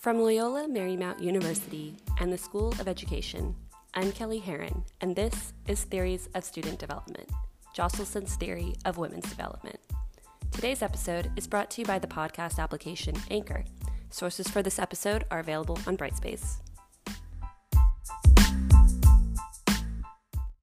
From Loyola Marymount University and the School of Education, I'm Kelly Herron, and this is Theories of Student Development, Josselson's Theory of Women's Development. Today's episode is brought to you by the podcast application Anchor. Sources for this episode are available on Brightspace.